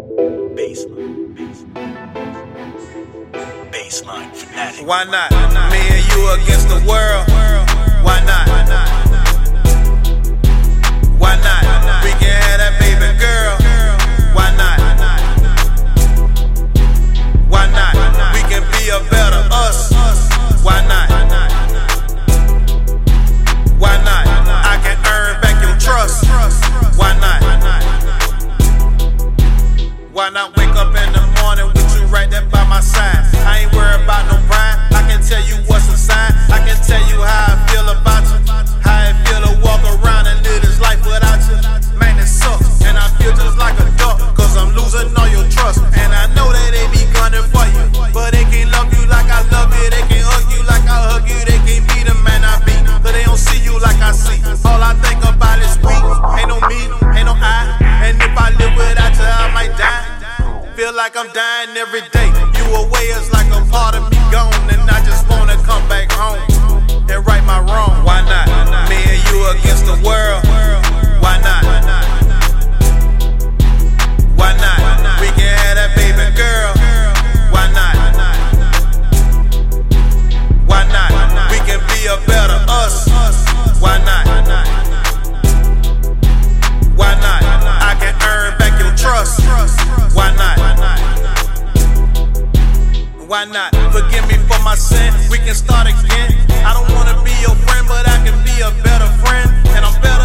Baseline. Baseline. Baseline. Why not? Me and you against the world. Why not? Why not? Feel like I'm dying every day. You away is like a part of me gone. Forgive me for my sin. We can start again. I don't wanna be your friend, but I can be a better friend. And I'm better.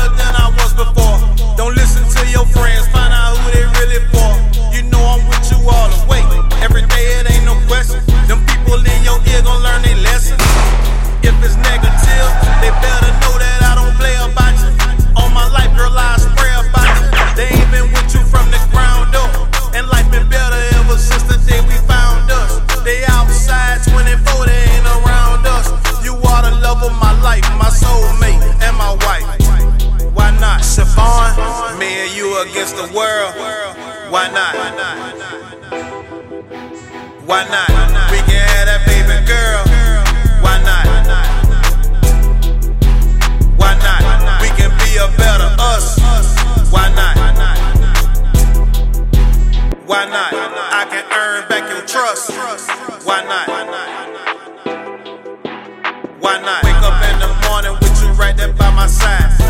got 24 that ain't around us. You are the love of my life, my soulmate, and my wife. Why not? Siobhan, me and you against the world. Why not? Why not? We can have that baby girl. Why not? Why not? We can be a better us. Why not? Why not? I can earn back your trust. Why not? why not? Wake up in the morning with you right there by my side.